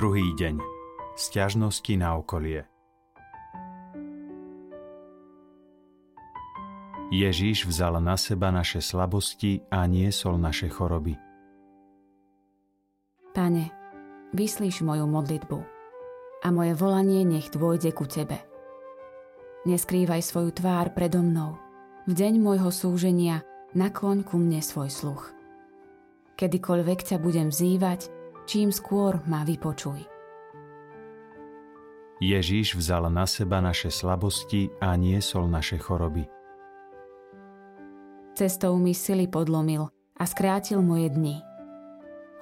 Druhý deň. Sťažnosti na okolie. Ježíš vzal na seba naše slabosti a niesol naše choroby. Pane, vyslíš moju modlitbu a moje volanie nech dôjde ku Tebe. Neskrývaj svoju tvár predo mnou. V deň môjho súženia nakloň ku mne svoj sluch. Kedykoľvek ťa budem vzývať, čím skôr ma vypočuj. Ježíš vzal na seba naše slabosti a niesol naše choroby. Cestou mi sily podlomil a skrátil moje dni.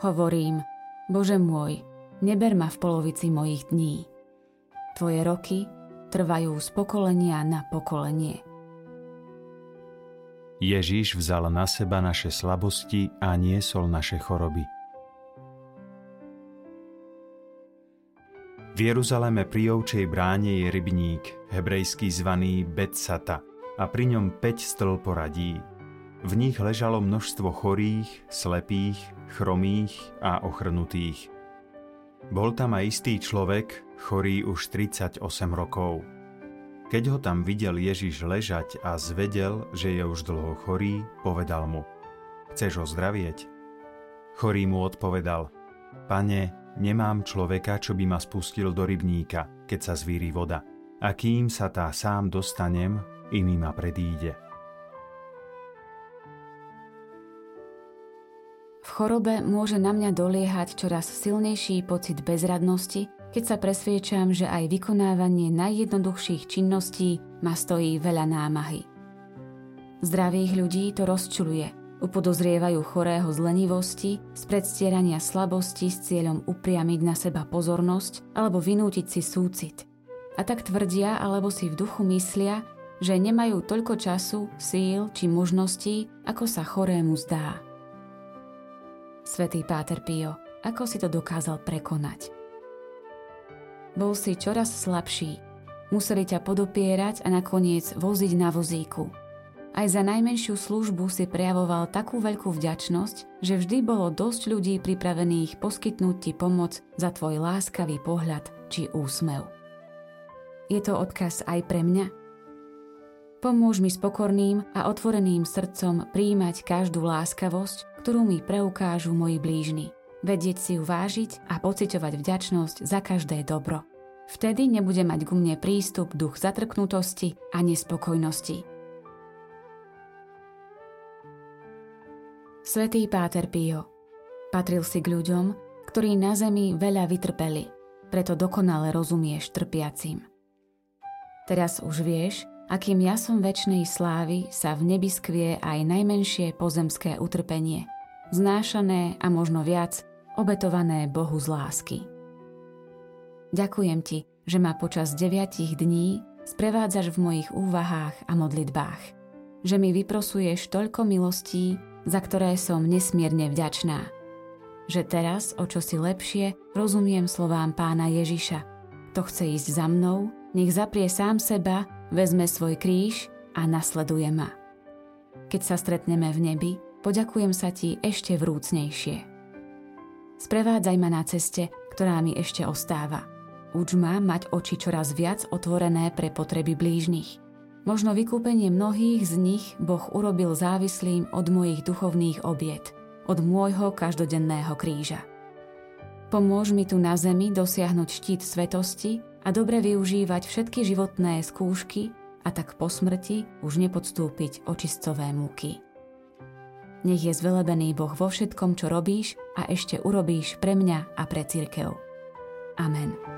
Hovorím, Bože môj, neber ma v polovici mojich dní. Tvoje roky trvajú z pokolenia na pokolenie. Ježíš vzal na seba naše slabosti a niesol naše choroby. V Jeruzaleme pri ovčej bráne je rybník, hebrejský zvaný Betsata, a pri ňom 5 stĺporadí. V nich ležalo množstvo chorých, slepých, chromých a ochrnutých. Bol tam aj istý človek, chorý už 38 rokov. Keď ho tam videl Ježiš ležať a zvedel, že je už dlho chorý, povedal mu Chceš ho zdravieť? Chorý mu odpovedal Pane, Nemám človeka, čo by ma spustil do rybníka, keď sa zvíri voda. A kým sa tá sám dostanem, iný ma predíde. V chorobe môže na mňa doliehať čoraz silnejší pocit bezradnosti, keď sa presviečam, že aj vykonávanie najjednoduchších činností ma stojí veľa námahy. Zdravých ľudí to rozčuluje Upodozrievajú chorého z lenivosti, z predstierania slabosti s cieľom upriamiť na seba pozornosť alebo vynútiť si súcit. A tak tvrdia alebo si v duchu myslia, že nemajú toľko času, síl či možností, ako sa chorému zdá. Svetý Páter Pio, ako si to dokázal prekonať? Bol si čoraz slabší, museli ťa podopierať a nakoniec voziť na vozíku – aj za najmenšiu službu si prejavoval takú veľkú vďačnosť, že vždy bolo dosť ľudí pripravených poskytnúť ti pomoc za tvoj láskavý pohľad či úsmev. Je to odkaz aj pre mňa? Pomôž mi s pokorným a otvoreným srdcom príjmať každú láskavosť, ktorú mi preukážu moji blížni, vedieť si ju vážiť a pociťovať vďačnosť za každé dobro. Vtedy nebude mať ku mne prístup duch zatrknutosti a nespokojnosti Svetý Páter Pio patril si k ľuďom, ktorí na zemi veľa vytrpeli, preto dokonale rozumieš trpiacim. Teraz už vieš, akým jasom väčšnej slávy sa v nebi skvie aj najmenšie pozemské utrpenie, znášané a možno viac, obetované Bohu z lásky. Ďakujem ti, že ma počas deviatich dní sprevádzaš v mojich úvahách a modlitbách, že mi vyprosuješ toľko milostí, za ktoré som nesmierne vďačná. Že teraz, o čo si lepšie, rozumiem slovám pána Ježiša. To chce ísť za mnou, nech zaprie sám seba, vezme svoj kríž a nasleduje ma. Keď sa stretneme v nebi, poďakujem sa ti ešte vrúcnejšie. Sprevádzaj ma na ceste, ktorá mi ešte ostáva. Uč ma mať oči čoraz viac otvorené pre potreby blížnych – Možno vykúpenie mnohých z nich Boh urobil závislým od mojich duchovných obiet, od môjho každodenného kríža. Pomôž mi tu na zemi dosiahnuť štít svetosti a dobre využívať všetky životné skúšky a tak po smrti už nepodstúpiť očistcové múky. Nech je zvelebený Boh vo všetkom, čo robíš a ešte urobíš pre mňa a pre církev. Amen.